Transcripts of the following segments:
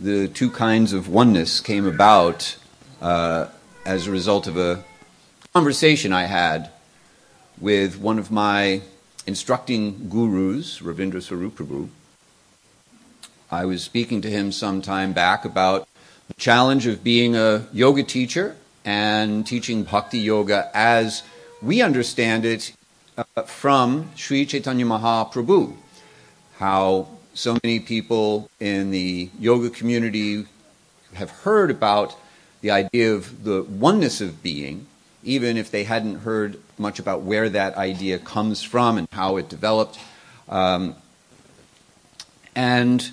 The Two Kinds of Oneness, came about uh, as a result of a conversation I had with one of my instructing gurus, Ravindra Swarup Prabhu. I was speaking to him some time back about the challenge of being a yoga teacher and teaching bhakti yoga as we understand it uh, from Sri Chaitanya Mahaprabhu. How so many people in the yoga community have heard about the idea of the oneness of being, even if they hadn't heard much about where that idea comes from and how it developed. Um, and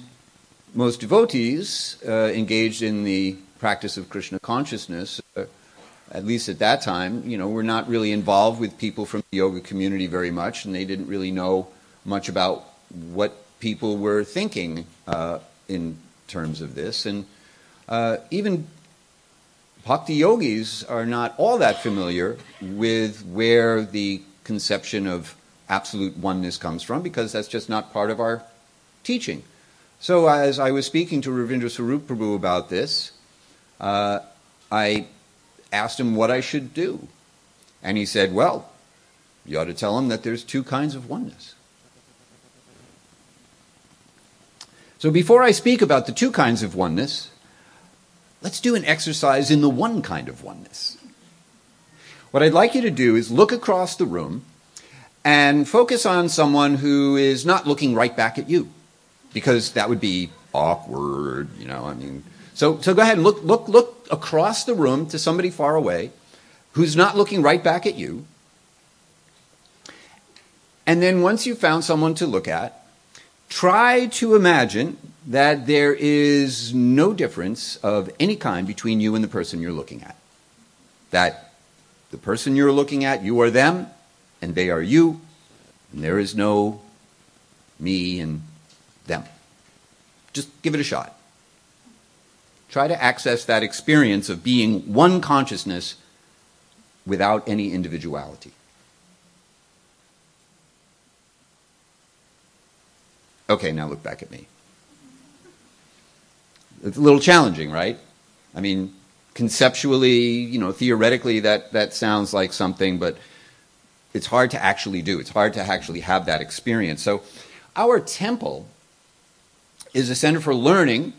most devotees uh, engaged in the practice of Krishna consciousness, uh, at least at that time, you know, were not really involved with people from the yoga community very much, and they didn't really know much about what people were thinking uh, in terms of this. And uh, even bhakti yogis are not all that familiar with where the conception of absolute oneness comes from because that's just not part of our teaching. So, as I was speaking to Ravindra Swarup Prabhu about this, uh, I asked him what I should do. And he said, Well, you ought to tell him that there's two kinds of oneness. So before I speak about the two kinds of oneness, let's do an exercise in the one kind of oneness. What I'd like you to do is look across the room and focus on someone who is not looking right back at you, because that would be awkward, you know. I mean, so so go ahead and look look look across the room to somebody far away who's not looking right back at you. And then once you've found someone to look at, Try to imagine that there is no difference of any kind between you and the person you're looking at. That the person you're looking at, you are them, and they are you, and there is no me and them. Just give it a shot. Try to access that experience of being one consciousness without any individuality. Okay, now look back at me. It's a little challenging, right? I mean, conceptually, you know, theoretically, that, that sounds like something, but it's hard to actually do. It's hard to actually have that experience. So, our temple is a center for learning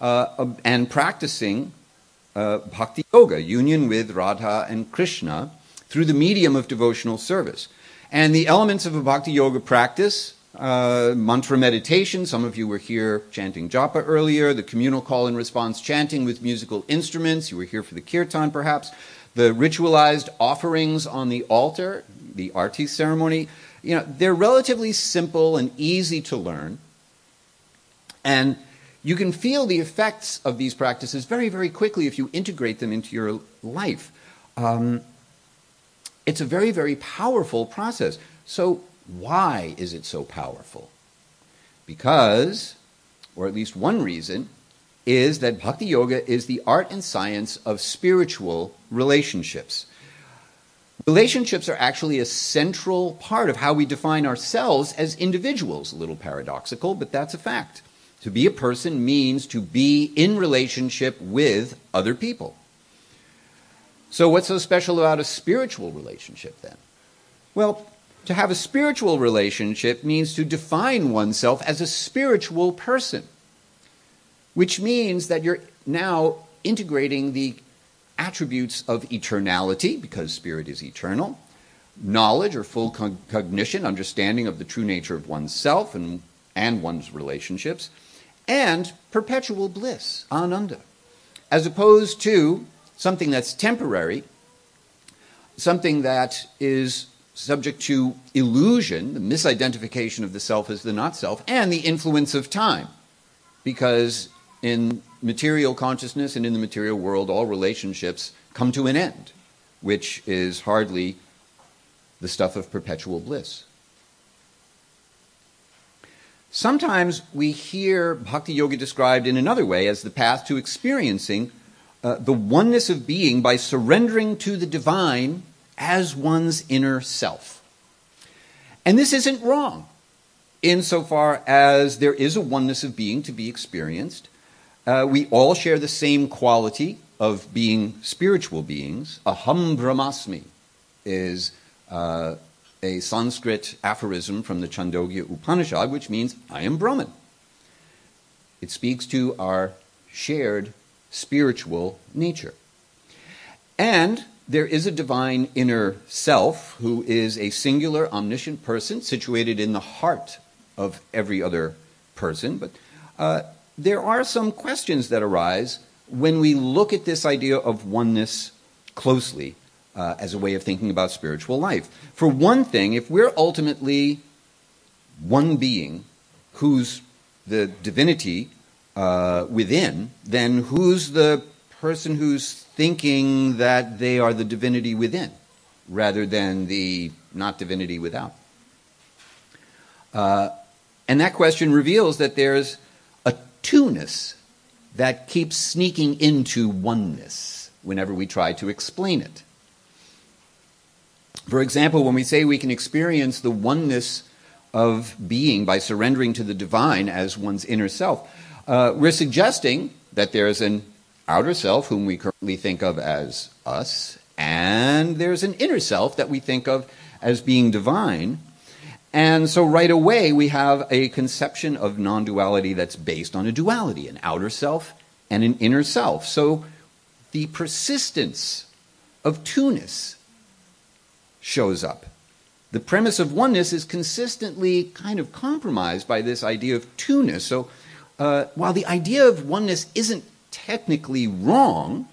uh, and practicing uh, bhakti yoga, union with Radha and Krishna, through the medium of devotional service. And the elements of a bhakti yoga practice uh, mantra meditation. Some of you were here chanting japa earlier, the communal call and response chanting with musical instruments. You were here for the kirtan, perhaps. The ritualized offerings on the altar, the arti ceremony. You know, they're relatively simple and easy to learn. And you can feel the effects of these practices very, very quickly if you integrate them into your life. Um, it's a very, very powerful process. So why is it so powerful? Because, or at least one reason, is that bhakti yoga is the art and science of spiritual relationships. Relationships are actually a central part of how we define ourselves as individuals. A little paradoxical, but that's a fact. To be a person means to be in relationship with other people. So, what's so special about a spiritual relationship then? Well, to have a spiritual relationship means to define oneself as a spiritual person, which means that you're now integrating the attributes of eternality, because spirit is eternal, knowledge or full cognition, understanding of the true nature of oneself and, and one's relationships, and perpetual bliss, ananda, as opposed to something that's temporary, something that is subject to illusion, the misidentification of the self as the not self, and the influence of time. Because in material consciousness and in the material world, all relationships come to an end, which is hardly the stuff of perpetual bliss. Sometimes we hear Bhakti Yoga described in another way as the path to experiencing uh, the oneness of being by surrendering to the divine as one's inner self. And this isn't wrong insofar as there is a oneness of being to be experienced. Uh, we all share the same quality of being spiritual beings. Aham Brahmasmi is uh, a Sanskrit aphorism from the Chandogya Upanishad, which means I am Brahman. It speaks to our shared spiritual nature. And there is a divine inner self who is a singular, omniscient person situated in the heart of every other person. But uh, there are some questions that arise when we look at this idea of oneness closely uh, as a way of thinking about spiritual life. For one thing, if we're ultimately one being who's the divinity uh, within, then who's the person who's thinking that they are the divinity within rather than the not divinity without? Uh, and that question reveals that there's a two-ness that keeps sneaking into oneness whenever we try to explain it. For example, when we say we can experience the oneness of being by surrendering to the divine as one's inner self, uh, we're suggesting that there's an outer self whom we currently think of as us, and there's an inner self that we think of as being divine. And so right away we have a conception of non duality that's based on a duality, an outer self and an inner self. So the persistence of two-ness shows up. The premise of oneness is consistently kind of compromised by this idea of two-ness. So uh, while the idea of oneness isn't technically wrong,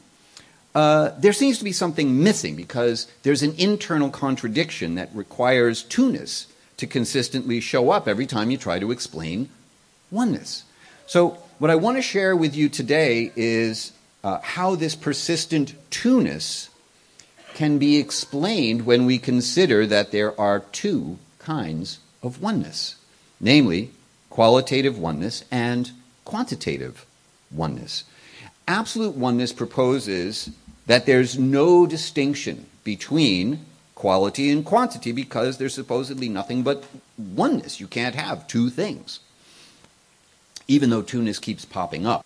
uh, there seems to be something missing because there's an internal contradiction that requires two-ness to consistently show up every time you try to explain oneness. So, what I want to share with you today is uh, how this persistent two-ness can be explained when we consider that there are two kinds of oneness, namely qualitative oneness and quantitative oneness. Absolute oneness proposes that there's no distinction between quality and quantity because there's supposedly nothing but oneness. You can't have two things, even though two-ness keeps popping up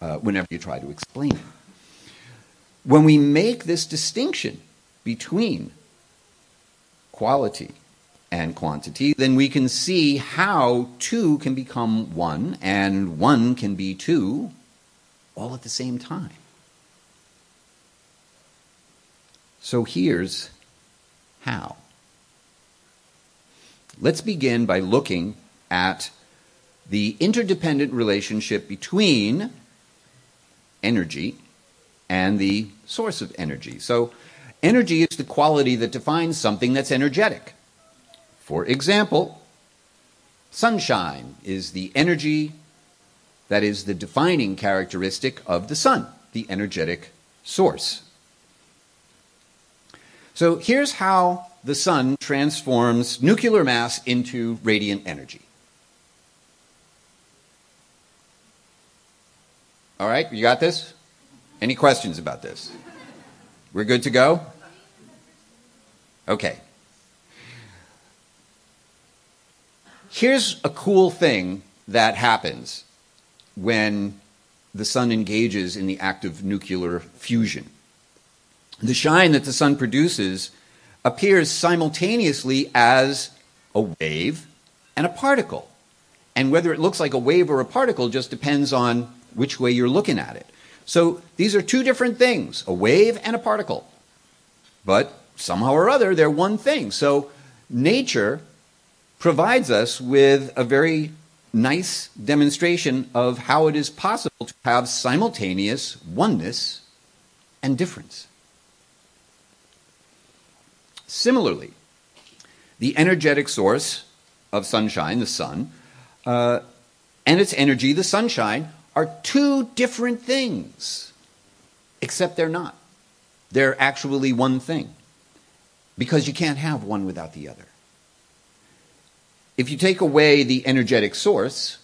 uh, whenever you try to explain it. When we make this distinction between quality and quantity, then we can see how two can become one and one can be two all at the same time. So here's how. Let's begin by looking at the interdependent relationship between energy and the source of energy. So, energy is the quality that defines something that's energetic. For example, sunshine is the energy that is the defining characteristic of the sun, the energetic source. So here's how the sun transforms nuclear mass into radiant energy. All right, you got this? Any questions about this? We're good to go? Okay. Here's a cool thing that happens when the sun engages in the act of nuclear fusion. The shine that the sun produces appears simultaneously as a wave and a particle. And whether it looks like a wave or a particle just depends on which way you're looking at it. So these are two different things a wave and a particle. But somehow or other, they're one thing. So nature provides us with a very nice demonstration of how it is possible to have simultaneous oneness and difference. Similarly, the energetic source of sunshine, the sun, uh, and its energy, the sunshine, are two different things, except they're not. They're actually one thing because you can't have one without the other. If you take away the energetic source,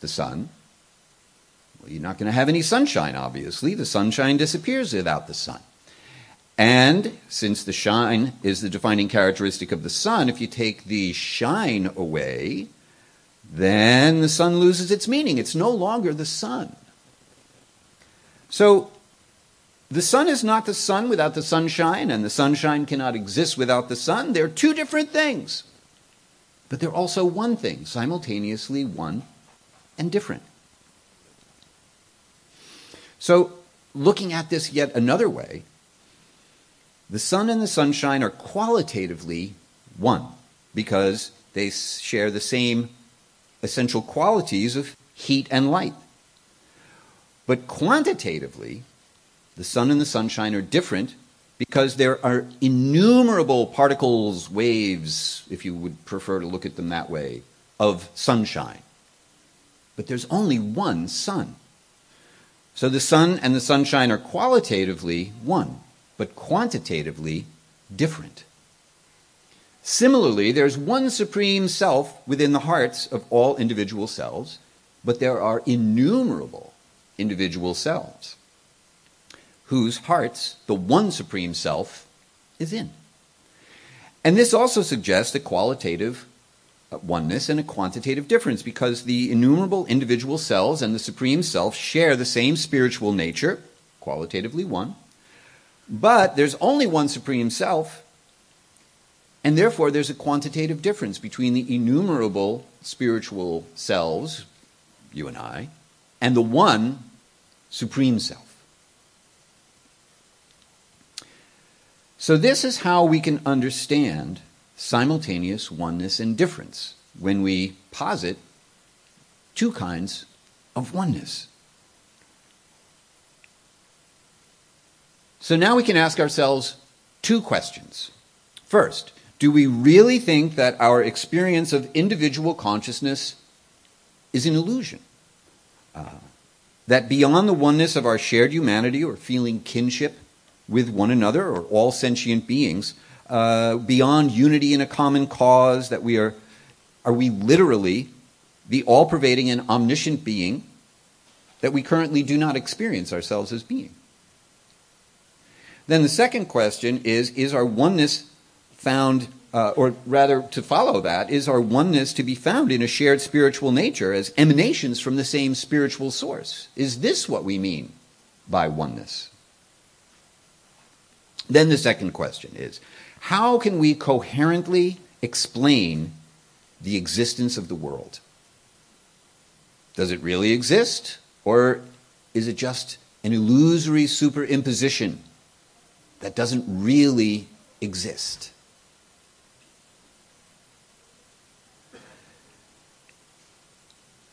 the sun, well, you're not going to have any sunshine, obviously. The sunshine disappears without the sun. And since the shine is the defining characteristic of the sun, if you take the shine away, then the sun loses its meaning. It's no longer the sun. So the sun is not the sun without the sunshine, and the sunshine cannot exist without the sun. They're two different things. But they're also one thing, simultaneously one and different. So, looking at this yet another way, the sun and the sunshine are qualitatively one because they share the same essential qualities of heat and light. But quantitatively, the sun and the sunshine are different because there are innumerable particles, waves, if you would prefer to look at them that way, of sunshine. But there's only one sun. So the sun and the sunshine are qualitatively one but quantitatively different. Similarly, there's one supreme self within the hearts of all individual cells, but there are innumerable individual cells whose hearts the one supreme self is in. And this also suggests a qualitative uh, oneness and a quantitative difference because the innumerable individual selves and the supreme self share the same spiritual nature, qualitatively one, but there's only one supreme self, and therefore there's a quantitative difference between the innumerable spiritual selves, you and I, and the one supreme self. So, this is how we can understand simultaneous oneness and difference when we posit two kinds of oneness. So now we can ask ourselves two questions. First, do we really think that our experience of individual consciousness is an illusion? Uh, that beyond the oneness of our shared humanity or feeling kinship with one another or all sentient beings, uh, beyond unity in a common cause, that we are, are we literally the all pervading and omniscient being that we currently do not experience ourselves as being? Then the second question is Is our oneness found, uh, or rather to follow that, is our oneness to be found in a shared spiritual nature as emanations from the same spiritual source? Is this what we mean by oneness? Then the second question is How can we coherently explain the existence of the world? Does it really exist? Or is it just an illusory superimposition that doesn't really exist.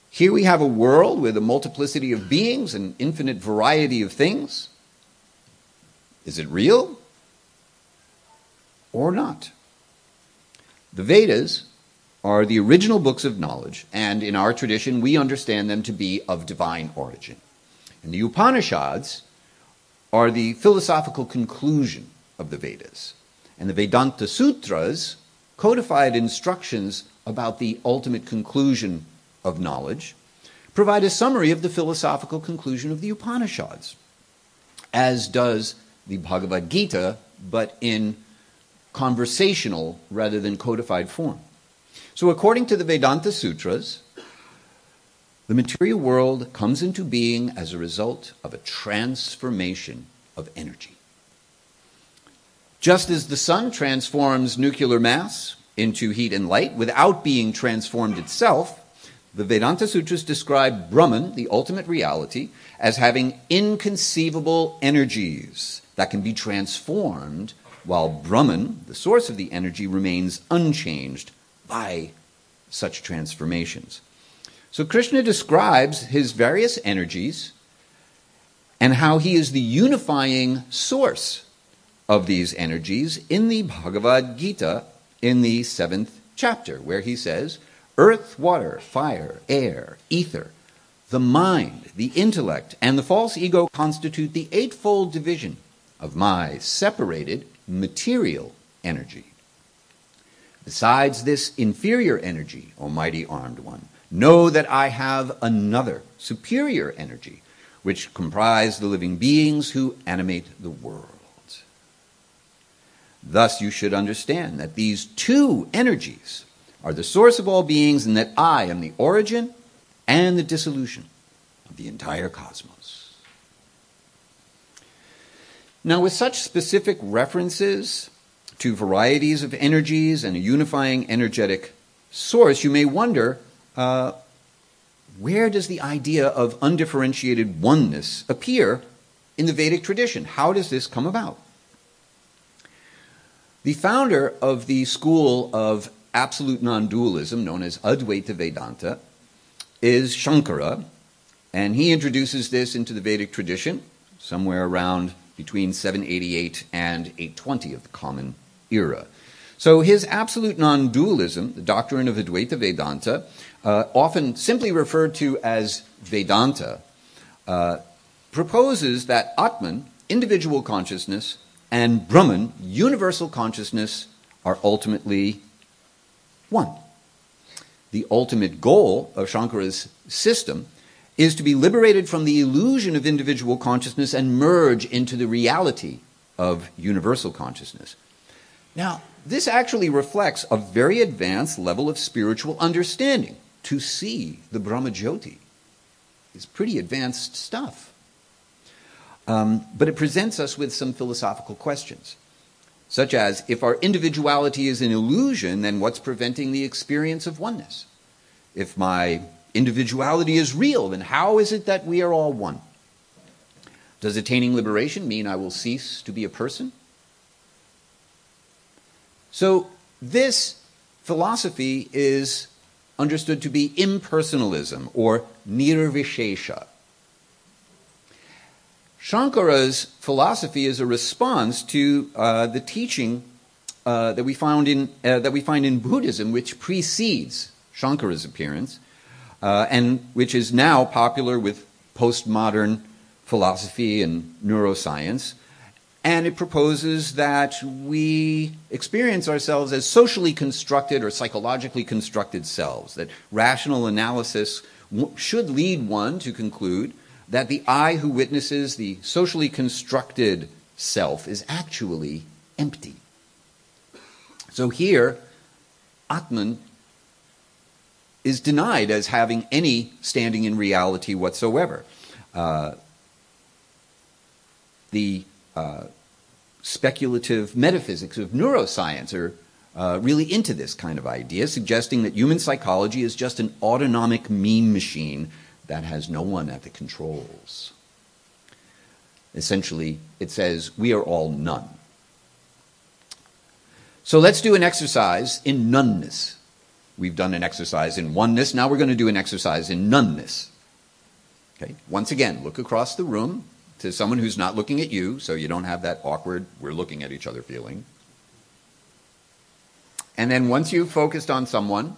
Here we have a world with a multiplicity of beings, an infinite variety of things. Is it real or not? The Vedas are the original books of knowledge, and in our tradition, we understand them to be of divine origin. And the Upanishads are the philosophical conclusion of the Vedas. And the Vedanta Sutras codified instructions about the ultimate conclusion of knowledge provide a summary of the philosophical conclusion of the Upanishads, as does the Bhagavad Gita, but in conversational rather than codified form. So, according to the Vedanta Sutras, the material world comes into being as a result of a transformation of energy. Just as the sun transforms nuclear mass into heat and light without being transformed itself, the Vedanta Sutras describe Brahman, the ultimate reality, as having inconceivable energies that can be transformed while Brahman, the source of the energy, remains unchanged by such transformations. So Krishna describes his various energies and how he is the unifying source of these energies in the Bhagavad Gita in the seventh chapter, where he says, Earth, water, fire, air, ether, the mind, the intellect, and the false ego constitute the eightfold division of my separated material energy. Besides this inferior energy, O mighty armed one, know that I have another superior energy, which comprise the living beings who animate the world. Thus, you should understand that these two energies are the source of all beings and that I am the origin and the dissolution of the entire cosmos. Now, with such specific references to varieties of energies and a unifying energetic source, you may wonder uh, where does the idea of undifferentiated oneness appear in the Vedic tradition? How does this come about? The founder of the school of absolute non dualism, known as Advaita Vedanta, is Shankara, and he introduces this into the Vedic tradition somewhere around between 788 and 820 of the Common Era. So his absolute non dualism, the doctrine of Advaita Vedanta, uh, often simply referred to as Vedanta, uh, proposes that Atman, individual consciousness, and Brahman, universal consciousness, are ultimately one. The ultimate goal of Shankara's system is to be liberated from the illusion of individual consciousness and merge into the reality of universal consciousness. Now, this actually reflects a very advanced level of spiritual understanding. To see the Brahmajyoti is pretty advanced stuff. Um, but it presents us with some philosophical questions, such as if our individuality is an illusion, then what's preventing the experience of oneness? If my individuality is real, then how is it that we are all one? Does attaining liberation mean I will cease to be a person? So, this philosophy is understood to be impersonalism or nirvishesha. Shankara's philosophy is a response to uh, the teaching uh, that, we found in, uh, that we find in Buddhism, which precedes Shankara's appearance, uh, and which is now popular with postmodern philosophy and neuroscience. And it proposes that we experience ourselves as socially constructed or psychologically constructed selves, that rational analysis should lead one to conclude that the I who witnesses the socially constructed self is actually empty. So here, Atman is denied as having any standing in reality whatsoever. Uh, the uh, speculative metaphysics of neuroscience are uh, really into this kind of idea, suggesting that human psychology is just an autonomic mean machine that has no one at the controls. Essentially, it says, we are all none. So let's do an exercise in noneness. We've done an exercise in oneness. Now we're going to do an exercise in noneness. Okay? Once again, look across the room to someone who's not looking at you, so you don't have that awkward, we're looking at each other feeling. And then once you've focused on someone,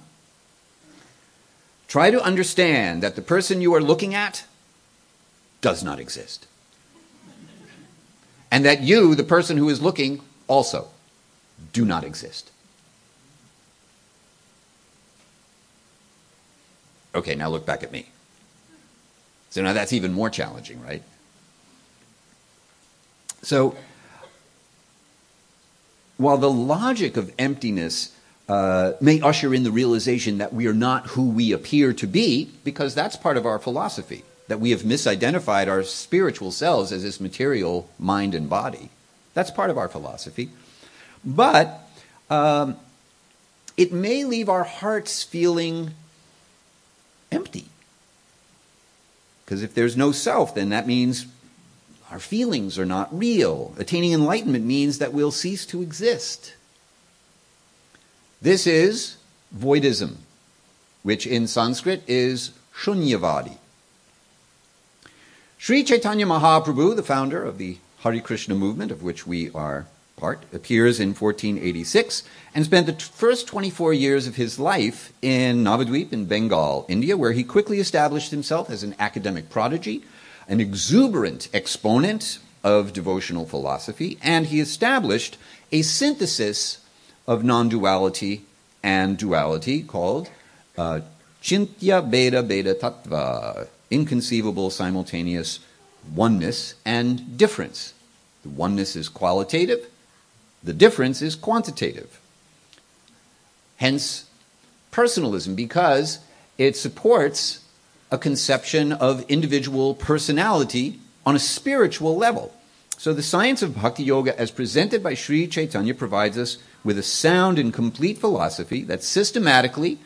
Try to understand that the person you are looking at does not exist. And that you, the person who is looking, also do not exist. Okay, now look back at me. So now that's even more challenging, right? So, while the logic of emptiness uh, may usher in the realization that we are not who we appear to be, because that's part of our philosophy, that we have misidentified our spiritual selves as this material mind and body. That's part of our philosophy. But um, it may leave our hearts feeling empty. Because if there's no self, then that means our feelings are not real. Attaining enlightenment means that we'll cease to exist. This is voidism, which in Sanskrit is shunyavadi. Sri Chaitanya Mahaprabhu, the founder of the Hare Krishna movement, of which we are part, appears in 1486 and spent the t- first 24 years of his life in Navadvip in Bengal, India, where he quickly established himself as an academic prodigy, an exuberant exponent of devotional philosophy, and he established a synthesis of non duality and duality called uh, Chintya Beda Beda Tattva, inconceivable simultaneous oneness and difference. The oneness is qualitative, the difference is quantitative. Hence, personalism, because it supports a conception of individual personality on a spiritual level. So, the science of bhakti yoga, as presented by Sri Chaitanya, provides us with a sound and complete philosophy that systematically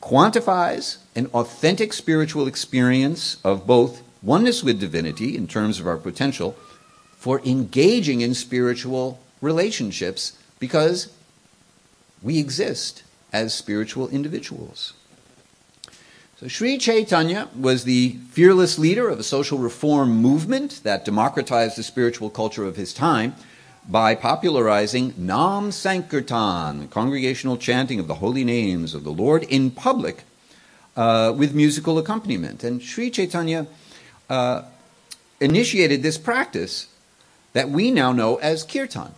quantifies an authentic spiritual experience of both oneness with divinity in terms of our potential for engaging in spiritual relationships because we exist as spiritual individuals. So, Sri Chaitanya was the fearless leader of a social reform movement that democratized the spiritual culture of his time by popularizing Nam Sankirtan, congregational chanting of the holy names of the Lord in public uh, with musical accompaniment. And Sri Chaitanya uh, initiated this practice that we now know as kirtan.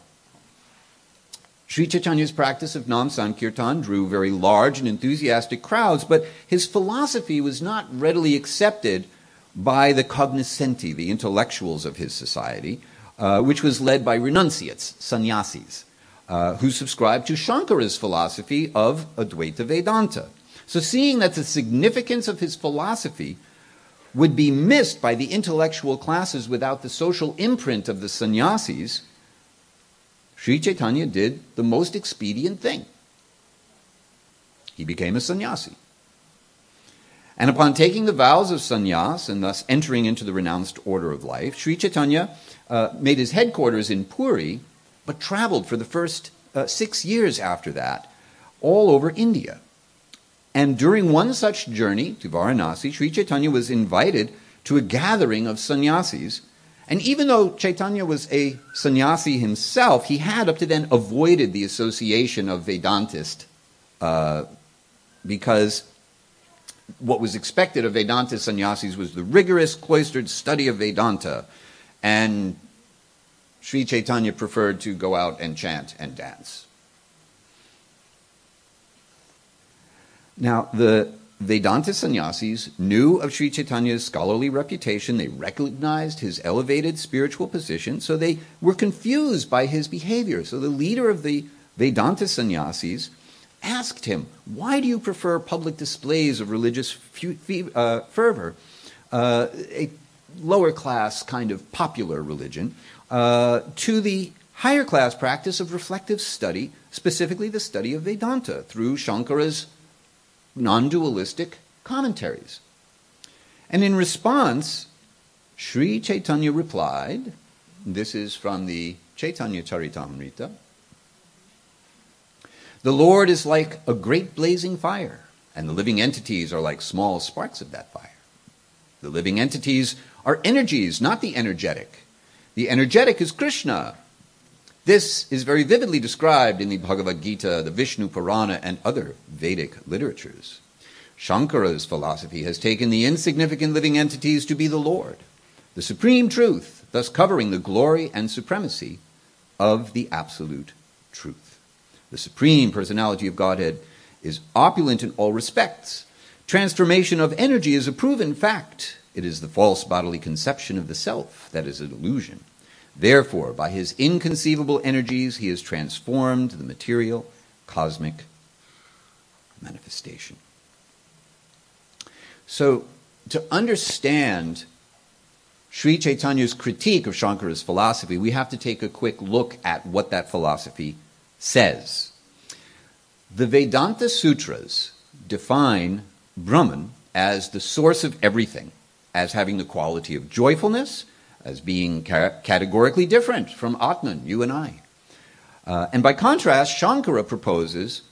Sri Chaitanya's practice of Nam Sankirtan drew very large and enthusiastic crowds, but his philosophy was not readily accepted by the cognoscenti, the intellectuals of his society, uh, which was led by renunciates, sannyasis, uh, who subscribed to Shankara's philosophy of Advaita Vedanta. So, seeing that the significance of his philosophy would be missed by the intellectual classes without the social imprint of the sannyasis, Sri Chaitanya did the most expedient thing. He became a sannyasi. And upon taking the vows of sannyas and thus entering into the renounced order of life, Sri Chaitanya uh, made his headquarters in Puri, but traveled for the first uh, six years after that all over India. And during one such journey to Varanasi, Sri Chaitanya was invited to a gathering of sannyasis. And even though Chaitanya was a sannyasi himself, he had up to then avoided the association of Vedantist uh, because what was expected of Vedanta sannyasis was the rigorous cloistered study of Vedanta. And Sri Chaitanya preferred to go out and chant and dance. Now, the Vedanta sannyasis knew of Sri Chaitanya's scholarly reputation. They recognized his elevated spiritual position, so they were confused by his behavior. So the leader of the Vedanta sannyasis asked him, Why do you prefer public displays of religious uh, fervor, uh, a lower class kind of popular religion, uh, to the higher class practice of reflective study, specifically the study of Vedanta through Shankara's non dualistic commentaries. And in response, Sri Chaitanya replied, this is from the Chaitanya Charitamrita The Lord is like a great blazing fire, and the living entities are like small sparks of that fire. The living entities are energies, not the energetic. The energetic is Krishna. This is very vividly described in the Bhagavad Gita, the Vishnu Purana, and other Vedic literatures. Shankara's philosophy has taken the insignificant living entities to be the Lord, the supreme truth, thus covering the glory and supremacy of the absolute truth. The supreme personality of Godhead is opulent in all respects. Transformation of energy is a proven fact. It is the false bodily conception of the self that is an illusion. Therefore, by his inconceivable energies, he has transformed the material cosmic manifestation. So, to understand Sri Chaitanya's critique of Shankara's philosophy, we have to take a quick look at what that philosophy says. The Vedanta Sutras define Brahman as the source of everything as having the quality of joyfulness, as being ca- categorically different from Atman, you and I. Uh, and by contrast, Shankara proposes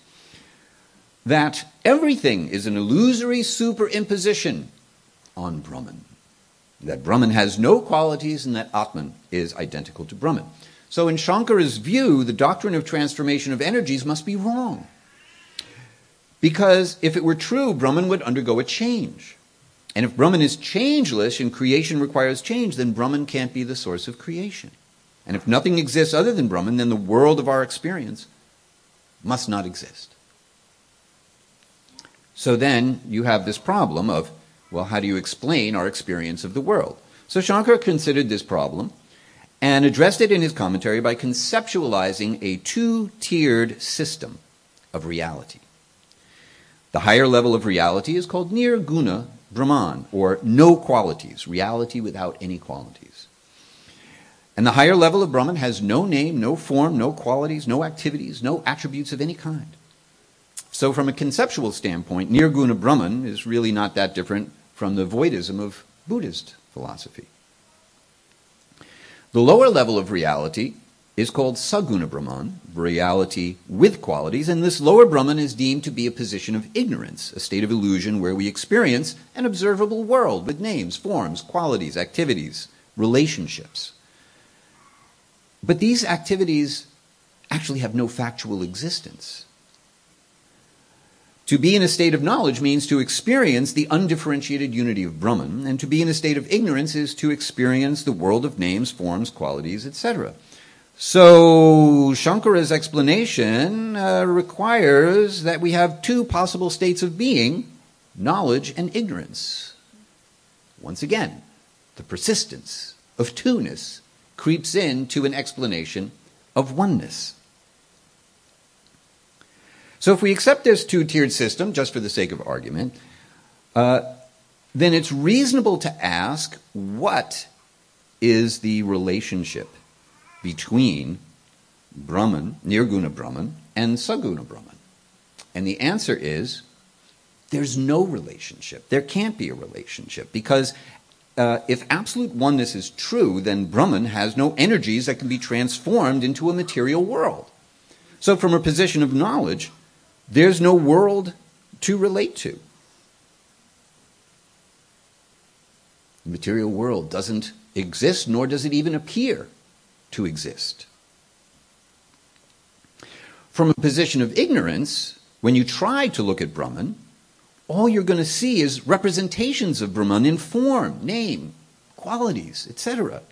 that everything is an illusory superimposition on Brahman. That Brahman has no qualities and that Atman is identical to Brahman. So, in Shankara's view, the doctrine of transformation of energies must be wrong. Because if it were true, Brahman would undergo a change. And if Brahman is changeless and creation requires change, then Brahman can't be the source of creation. And if nothing exists other than Brahman, then the world of our experience must not exist. So then you have this problem of, well, how do you explain our experience of the world? So Shankara considered this problem and addressed it in his commentary by conceptualizing a two tiered system of reality. The higher level of reality is called nirguna Brahman, or no qualities, reality without any qualities. And the higher level of Brahman has no name, no form, no qualities, no activities, no attributes of any kind. So, from a conceptual standpoint, Nirguna Brahman is really not that different from the voidism of Buddhist philosophy. The lower level of reality is called Saguna Brahman, reality with qualities, and this lower Brahman is deemed to be a position of ignorance, a state of illusion where we experience an observable world with names, forms, qualities, activities, relationships. But these activities actually have no factual existence. To be in a state of knowledge means to experience the undifferentiated unity of Brahman, and to be in a state of ignorance is to experience the world of names, forms, qualities, etc. So, Shankara's explanation uh, requires that we have two possible states of being knowledge and ignorance. Once again, the persistence of two-ness creeps into an explanation of oneness. So if we accept this two tiered system, just for the sake of argument, uh, then it's reasonable to ask what is the relationship between Brahman, Nirguna Brahman, and Saguna Brahman? And the answer is there's no relationship. There can't be a relationship because uh, if absolute oneness is true, then Brahman has no energies that can be transformed into a material world. So, from a position of knowledge, there's no world to relate to. The material world doesn't exist, nor does it even appear to exist. From a position of ignorance, when you try to look at Brahman, all you're going to see is representations of Brahman in form, name, qualities, etc.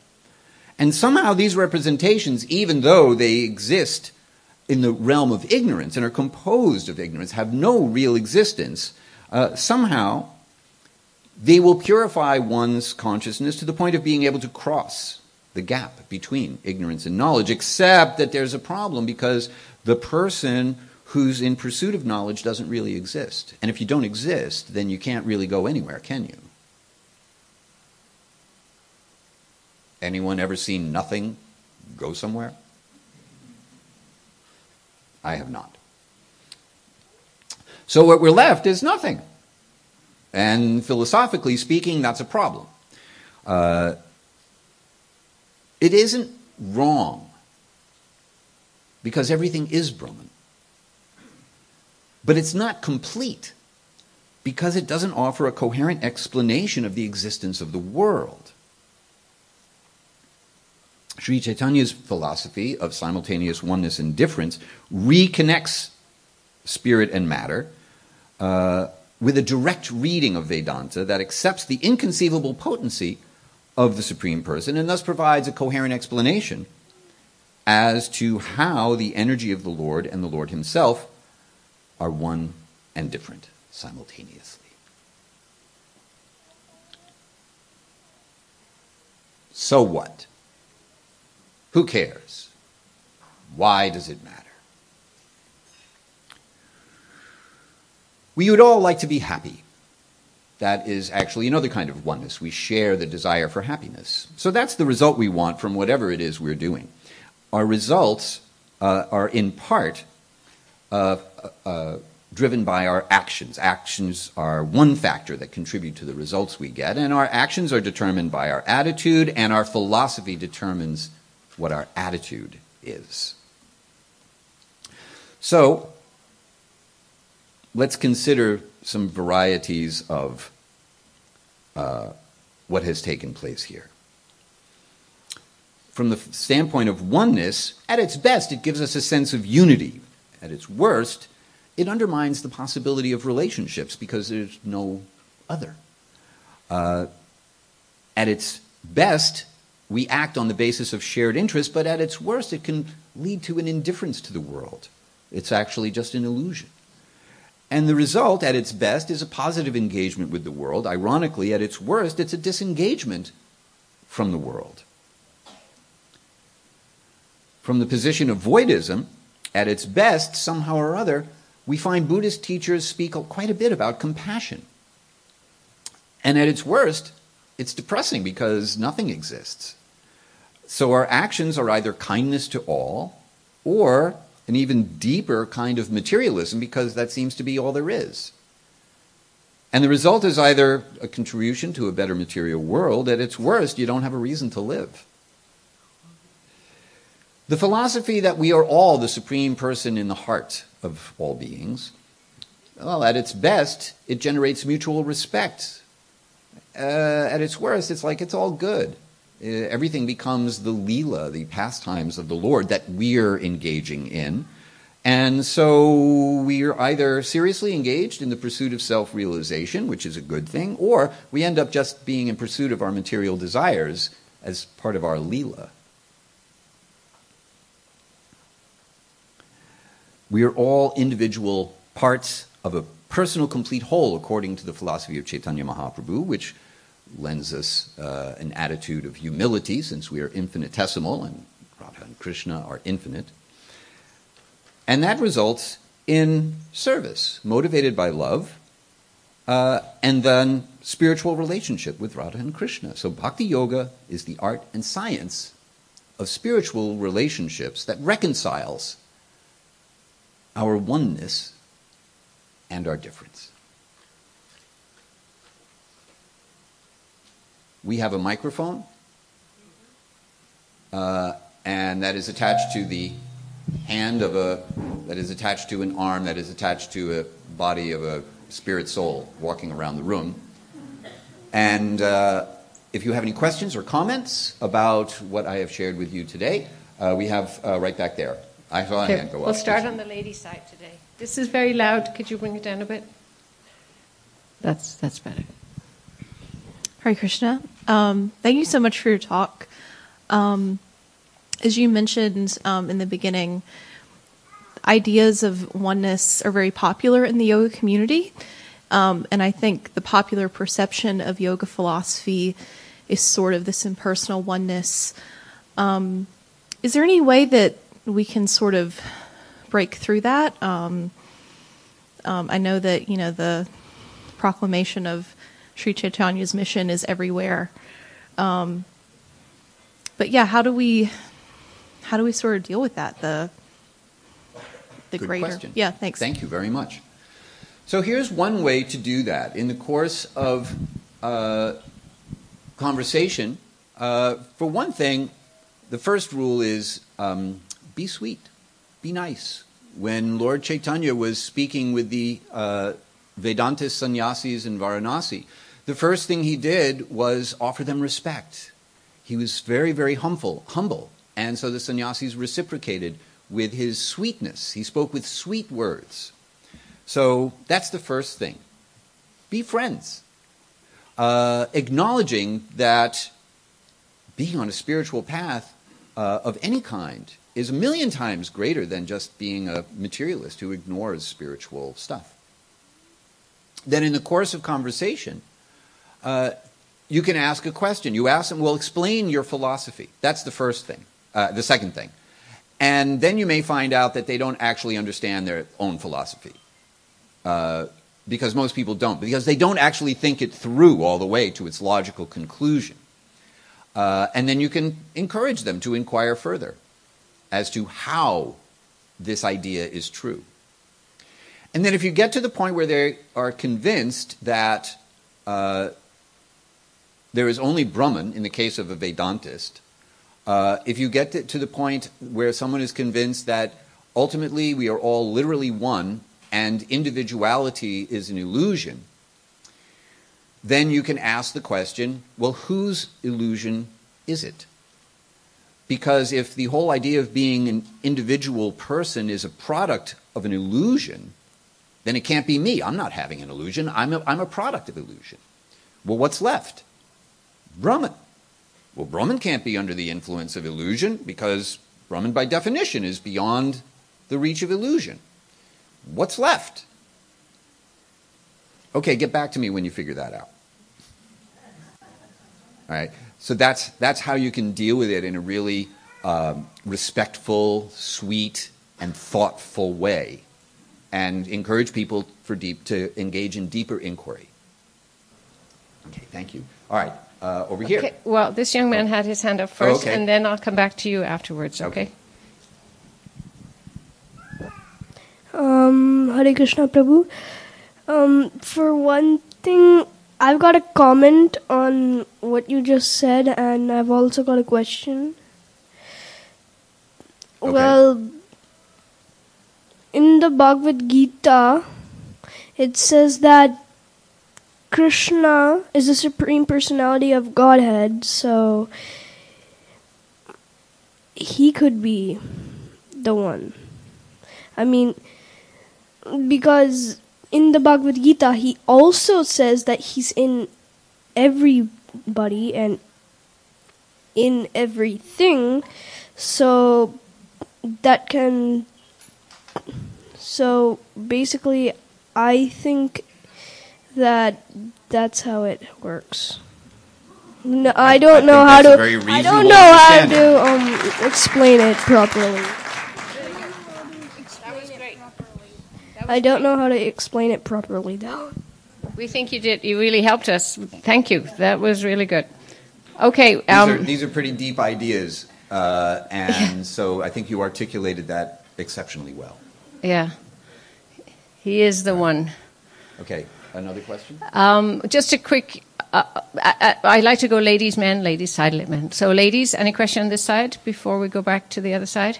And somehow these representations, even though they exist in the realm of ignorance and are composed of ignorance, have no real existence, uh, somehow they will purify one's consciousness to the point of being able to cross the gap between ignorance and knowledge, except that there's a problem because the person who's in pursuit of knowledge doesn't really exist. And if you don't exist, then you can't really go anywhere, can you? Anyone ever seen nothing go somewhere? I have not. So what we're left is nothing. And philosophically speaking, that's a problem. Uh, it isn't wrong because everything is Brahman. But it's not complete because it doesn't offer a coherent explanation of the existence of the world. Sri Chaitanya's philosophy of simultaneous oneness and difference reconnects spirit and matter uh, with a direct reading of Vedanta that accepts the inconceivable potency of the Supreme Person and thus provides a coherent explanation as to how the energy of the Lord and the Lord Himself are one and different simultaneously. So what? Who cares? Why does it matter? We would all like to be happy. That is actually another kind of oneness. We share the desire for happiness. So that's the result we want from whatever it is we're doing. Our results uh, are in part uh, uh, driven by our actions. Actions are one factor that contribute to the results we get, and our actions are determined by our attitude, and our philosophy determines what our attitude is. So, let's consider some varieties of uh, what has taken place here. from the standpoint of oneness, at its best, it gives us a sense of unity. At its worst, it undermines the possibility of relationships because there's no other. Uh, at its best, we act on the basis of shared interest, but at its worst, it can lead to an indifference to the world. It's actually just an illusion. And the result, at its best, is a positive engagement with the world. Ironically, at its worst, it's a disengagement from the world. From the position of voidism, at its best, somehow or other, we find Buddhist teachers speak quite a bit about compassion. And at its worst, it's depressing because nothing exists. So our actions are either kindness to all or an even deeper kind of materialism because that seems to be all there is. And the result is either a contribution to a better material world, at its worst, you don't have a reason to live. The philosophy that we are all the supreme person in the heart of all beings, well, at its best, it generates mutual respect uh, at its worst, it's like it's all good. Uh, everything becomes the lila, the pastimes of the Lord that we're engaging in. And so we are either seriously engaged in the pursuit of self realization, which is a good thing, or we end up just being in pursuit of our material desires as part of our lila. We are all individual parts of a personal complete whole, according to the philosophy of Chaitanya Mahaprabhu, which lends us uh, an attitude of humility since we are infinitesimal and Radha and Krishna are infinite. And that results in service, motivated by love, uh, and then spiritual relationship with Radha and Krishna. So bhakti yoga is the art and science of spiritual relationships that reconciles our oneness and our difference. We have a microphone, uh, and that is attached to the hand of a, that is attached to an arm, that is attached to a body of a spirit soul walking around the room. And uh, if you have any questions or comments about what I have shared with you today, uh, we have uh, right back there. I saw a hand go up. We'll start on the lady side today. This is very loud. Could you bring it down a bit? That's that's better. Hare Krishna. Um, thank you so much for your talk. Um, as you mentioned um, in the beginning, ideas of oneness are very popular in the yoga community. Um, and I think the popular perception of yoga philosophy is sort of this impersonal oneness. Um, is there any way that we can sort of break through that? Um, I know that, you know, the proclamation of Sri Chaitanya's mission is everywhere. Um, but yeah, how do we how do we sort of deal with that? The the Good greater question. yeah. Thanks. Thank you very much. So here's one way to do that in the course of uh, conversation. Uh, for one thing, the first rule is um, be sweet, be nice. When Lord Chaitanya was speaking with the uh, Vedantist sannyasis in Varanasi, the first thing he did was offer them respect. He was very, very humble, humble. And so the sannyasis reciprocated with his sweetness. He spoke with sweet words. So that's the first thing. Be friends. Uh, acknowledging that being on a spiritual path uh, of any kind is a million times greater than just being a materialist who ignores spiritual stuff. Then, in the course of conversation, uh, you can ask a question. You ask them, well, explain your philosophy. That's the first thing. Uh, the second thing. And then you may find out that they don't actually understand their own philosophy. Uh, because most people don't, because they don't actually think it through all the way to its logical conclusion. Uh, and then you can encourage them to inquire further as to how this idea is true. And then if you get to the point where they are convinced that uh, there is only Brahman in the case of a Vedantist. Uh, if you get to, the point where someone is convinced that ultimately we are all literally one and individuality is an illusion, then you can ask the question well, whose illusion is it? Because if the whole idea of being an individual person is a product of an illusion, then it can't be me. I'm not having an illusion. I'm a, I'm a product of illusion. Well, what's left? Brahman. Well, Brahman can't be under the influence of illusion because Brahman, by definition, is beyond the reach of illusion. What's left? Okay, get back to me when you figure that out. All right, so that's, that's how you can deal with it in a really um, respectful, sweet, and thoughtful way, and encourage people for deep, to engage in deeper inquiry. Okay, thank you. All right, uh, over here. Okay, well, this young man had his hand up first, okay. and then I'll come back to you afterwards, okay? Okay. Um, Hare Krishna Prabhu. Um, for one thing, I've got a comment on what you just said, and I've also got a question. Okay. Well, in the Bhagavad Gita, it says that Krishna is the supreme personality of Godhead, so he could be the one. I mean, because in the Bhagavad Gita, he also says that he's in everybody and in everything, so that can. So basically, I think that that's how it works. No, I don't I know how to. very I don't know how to um, explain it properly. I don't know how to explain it properly though. We think you did. You really helped us. Thank you. That was really good. Okay. These, are, Um, these are pretty deep ideas, uh, and so I think you articulated that exceptionally well. yeah. He is the one. Okay, another question? Um, just a quick. Uh, I, I, I like to go ladies, men, ladies, side, men. So, ladies, any question on this side before we go back to the other side?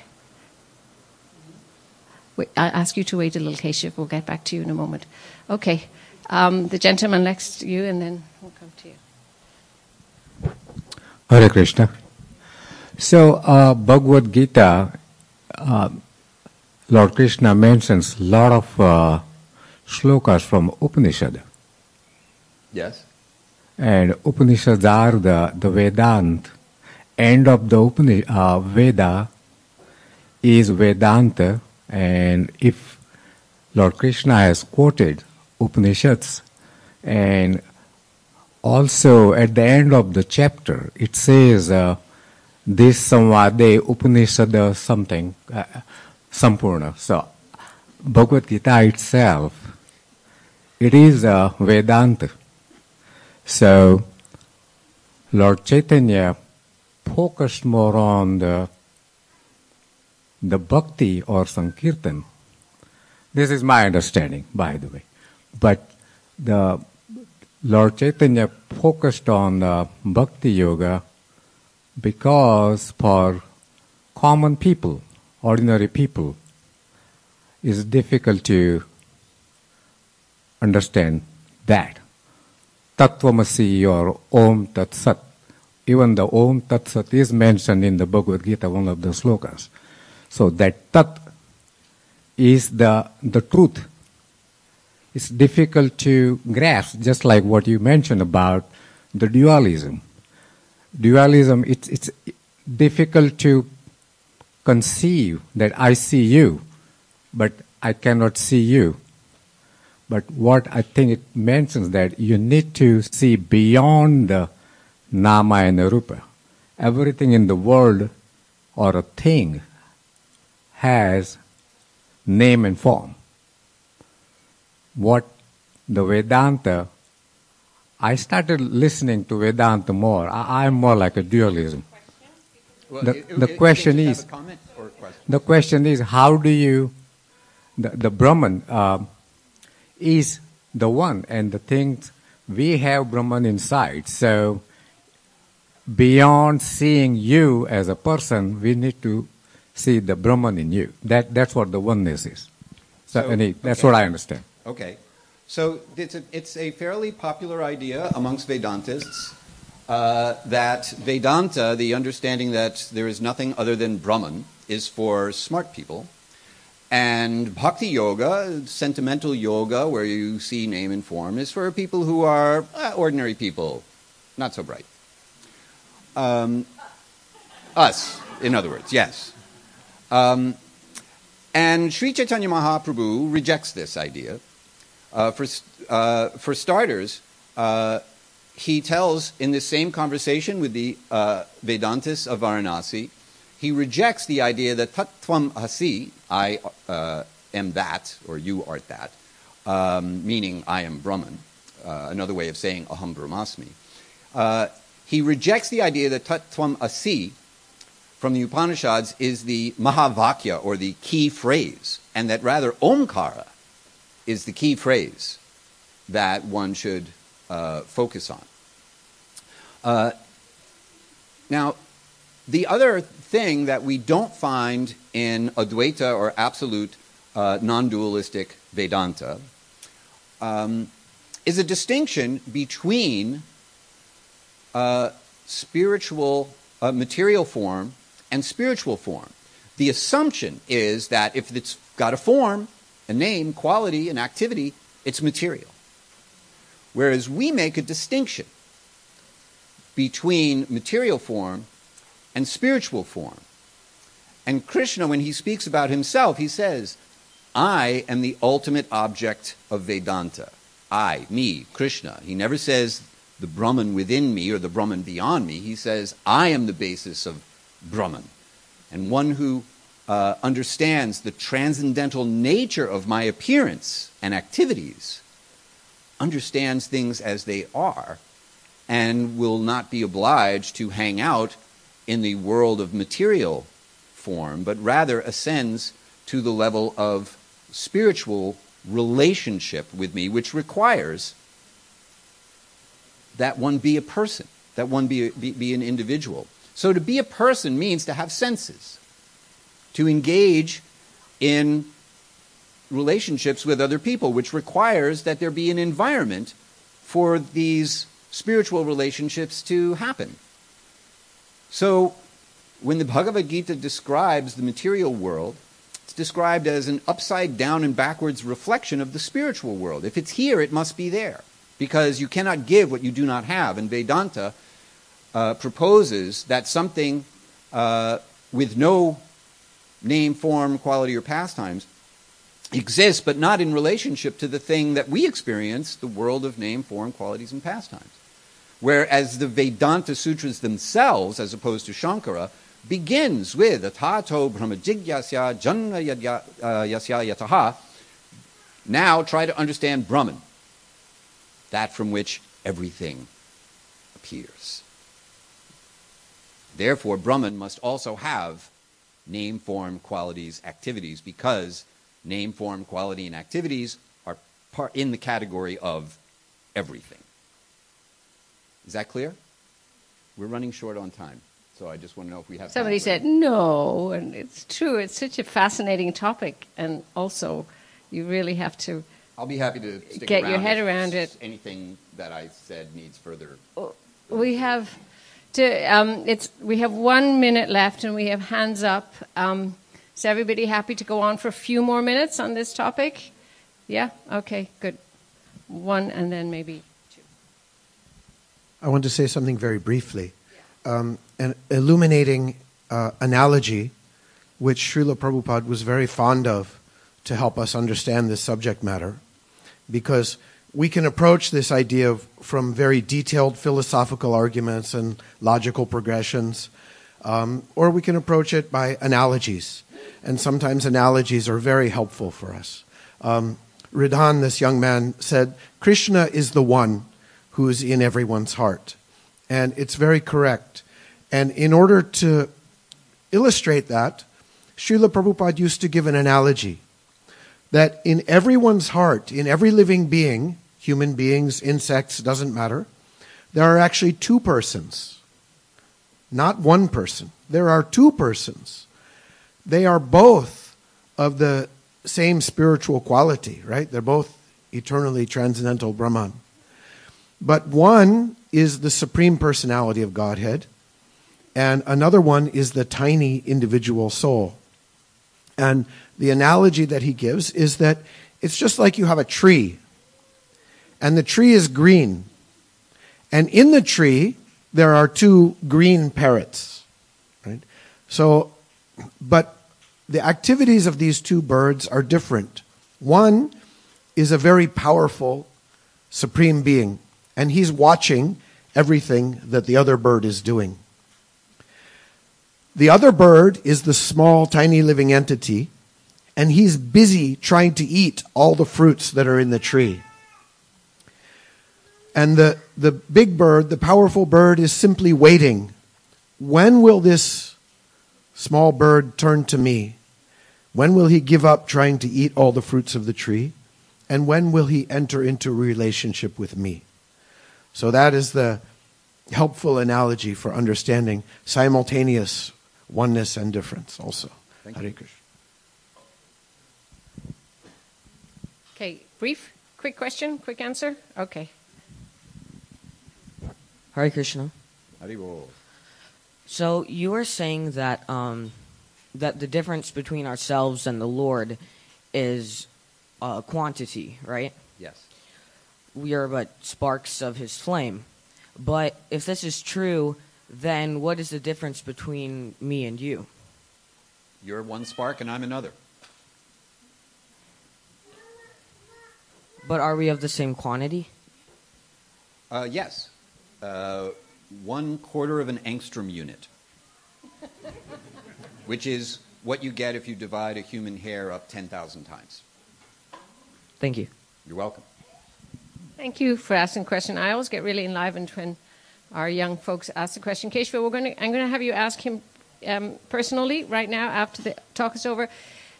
Wait, I'll ask you to wait a little, Keshav. We'll get back to you in a moment. Okay. Um, the gentleman next to you, and then we'll come to you. Hare Krishna. So, uh, Bhagavad Gita, uh, Lord Krishna mentions a lot of uh, shlokas from Upanishad. Yes? And Upanishads are the, the Vedant. End of the Upani- uh, Veda is Vedanta. And if Lord Krishna has quoted Upanishads, and also at the end of the chapter, it says, uh, this samvade Upanishad something, uh, Sampurna. So, Bhagavad Gita itself, it is uh, Vedanta. So, Lord Chaitanya focused more on the, the bhakti or sankirtan. This is my understanding, by the way. But the Lord Chaitanya focused on the bhakti yoga because for common people, ordinary people, it's difficult to understand that. Tattvamasi or Om Tat Sat. Even the Om Tat Sat is mentioned in the Bhagavad Gita, one of the slokas. So that Tat is the, the truth. It's difficult to grasp, just like what you mentioned about the dualism. Dualism, it's, it's difficult to conceive that I see you, but I cannot see you. But what I think it mentions that you need to see beyond the nama and the rupa. Everything in the world or a thing has name and form. What the Vedanta, I started listening to Vedanta more. I, I'm more like a dualism. Well, The- it- the it- question is- a or a question? The question is, how do you, the, the Brahman um is the one, and the things we have Brahman inside. So, beyond seeing you as a person, we need to see the Brahman in you. That that's what the oneness is. So, So, any, that's okay. what I understand. Okay. So it's a, it's a fairly popular idea amongst Vedantists uh, that Vedanta, the understanding that there is nothing other than Brahman, is for smart people. And Bhakti Yoga, sentimental yoga, where you see name and form, is for people who are uh, ordinary people, not so bright. Um, us, in other words, yes. Um, and Sri Chaitanya Mahaprabhu rejects this idea. Uh, for, uh, for starters, uh, he tells in this same conversation with the uh, Vedantists of Varanasi, he rejects the idea that tattvam asi, I uh, am that, or you art that, um, meaning I am Brahman, uh, another way of saying aham brahmasmi. Uh, he rejects the idea that tattvam asi from the Upanishads is the mahavakya, or the key phrase, and that rather omkara is the key phrase that one should uh, focus on. Uh, now, the other thing that we don't find in Advaita or absolute uh, non dualistic Vedanta um, is a distinction between uh, spiritual, uh, material form and spiritual form. The assumption is that if it's got a form, a name, quality, an activity, it's material. Whereas we make a distinction between material form and spiritual form. And Krishna, when he speaks about himself, he says, I am the ultimate object of Vedanta. I, me, Krishna. He never says the Brahman within me or the Brahman beyond me. He says, I am the basis of Brahman. And one who uh, understands the transcendental nature of my appearance and activities understands things as they are and will not be obliged to hang out in the world of material form, but rather ascends to the level of spiritual relationship with me, which requires that one be a person, that one be, be, be, an individual. So to be a person means to have senses, to engage in relationships with other people, which requires that there be an environment for these spiritual relationships to happen. So, when the Bhagavad Gita describes the material world, it's described as an upside down and backwards reflection of the spiritual world. If it's here, it must be there, because you cannot give what you do not have. And Vedanta uh, proposes that something uh, with no name, form, quality, or pastimes exists, but not in relationship to the thing that we experience, the world of name, form, qualities, and pastimes. Whereas the Vedanta sutras themselves, as opposed to Shankara, begins with atato brahmajigyasya janna uh, yasya yataha. Now try to understand Brahman, that from which everything appears. Therefore, Brahman must also have name, form, qualities, activities, because name, form, quality, and activities are in the category of everything. Is that clear? We're running short on time, so I just want to know if we have. Somebody said no, and it's true. It's such a fascinating topic, and also you really have to. I'll be happy to get your head around it. Anything that I said needs further. We have to. Um, it's we have one minute left, and we have hands up. Um, is everybody happy to go on for a few more minutes on this topic? Yeah. Okay. Good. One, and then maybe. I want to say something very briefly. Um, an illuminating uh, analogy, which Srila Prabhupada was very fond of to help us understand this subject matter, because we can approach this idea of, from very detailed philosophical arguments and logical progressions, um, or we can approach it by analogies. And sometimes analogies are very helpful for us. Um, Ridhan, this young man, said, Krishna is the one who is in everyone's heart. And it's very correct. And in order to illustrate that, Srila Prabhupada used to give an analogy that in everyone's heart, in every living being, human beings, insects, doesn't matter, there are actually two persons. Not one person. There are two persons. They are both of the same spiritual quality, right? They're both eternally transcendental Brahman. But one is the supreme personality of Godhead, and another one is the tiny individual soul. And the analogy that he gives is that it's just like you have a tree, and the tree is green. And in the tree, there are two green parrots. Right? So, but the activities of these two birds are different. One is a very powerful supreme being, and he's watching everything that the other bird is doing. The other bird is the small, tiny living entity, and he's busy trying to eat all the fruits that are in the tree. And the, the big bird, the powerful bird, is simply waiting. When will this small bird turn to me? When will he give up trying to eat all the fruits of the tree? And when will he enter into relationship with me? So that is the helpful analogy for understanding simultaneous oneness and difference also. Thank Hare you. Krishna. Okay, brief, quick question, quick answer. Okay. Hare Krishna. Haribol. So you were saying that um, that the difference between ourselves and the Lord is uh, quantity, right? Yes. We are but sparks of His flame. But if this is true, then what is the difference between me and you? You're one spark and I'm another. But are we of the same quantity? Uh, yes. Uh, one quarter of an angstrom unit, which is what you get if you divide a human hair up 10,000 times. Thank you. You're welcome. Thank you for asking the question. I always get really enlivened when our young folks ask the question. Keshav, we're going to, I'm going to have you ask him um, personally right now after the talk is over.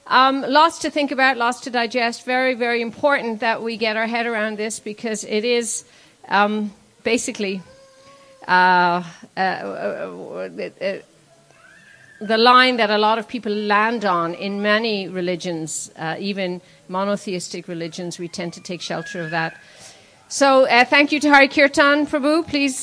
Um, lots to think about, lots to digest. Very, very important that we get our head around this because it is um, basically uh, uh, uh, uh, the line that a lot of people land on in many religions, uh, even monotheistic religions. We tend to take shelter of that. So, uh, thank you to Hari Kirtan Prabhu. Please.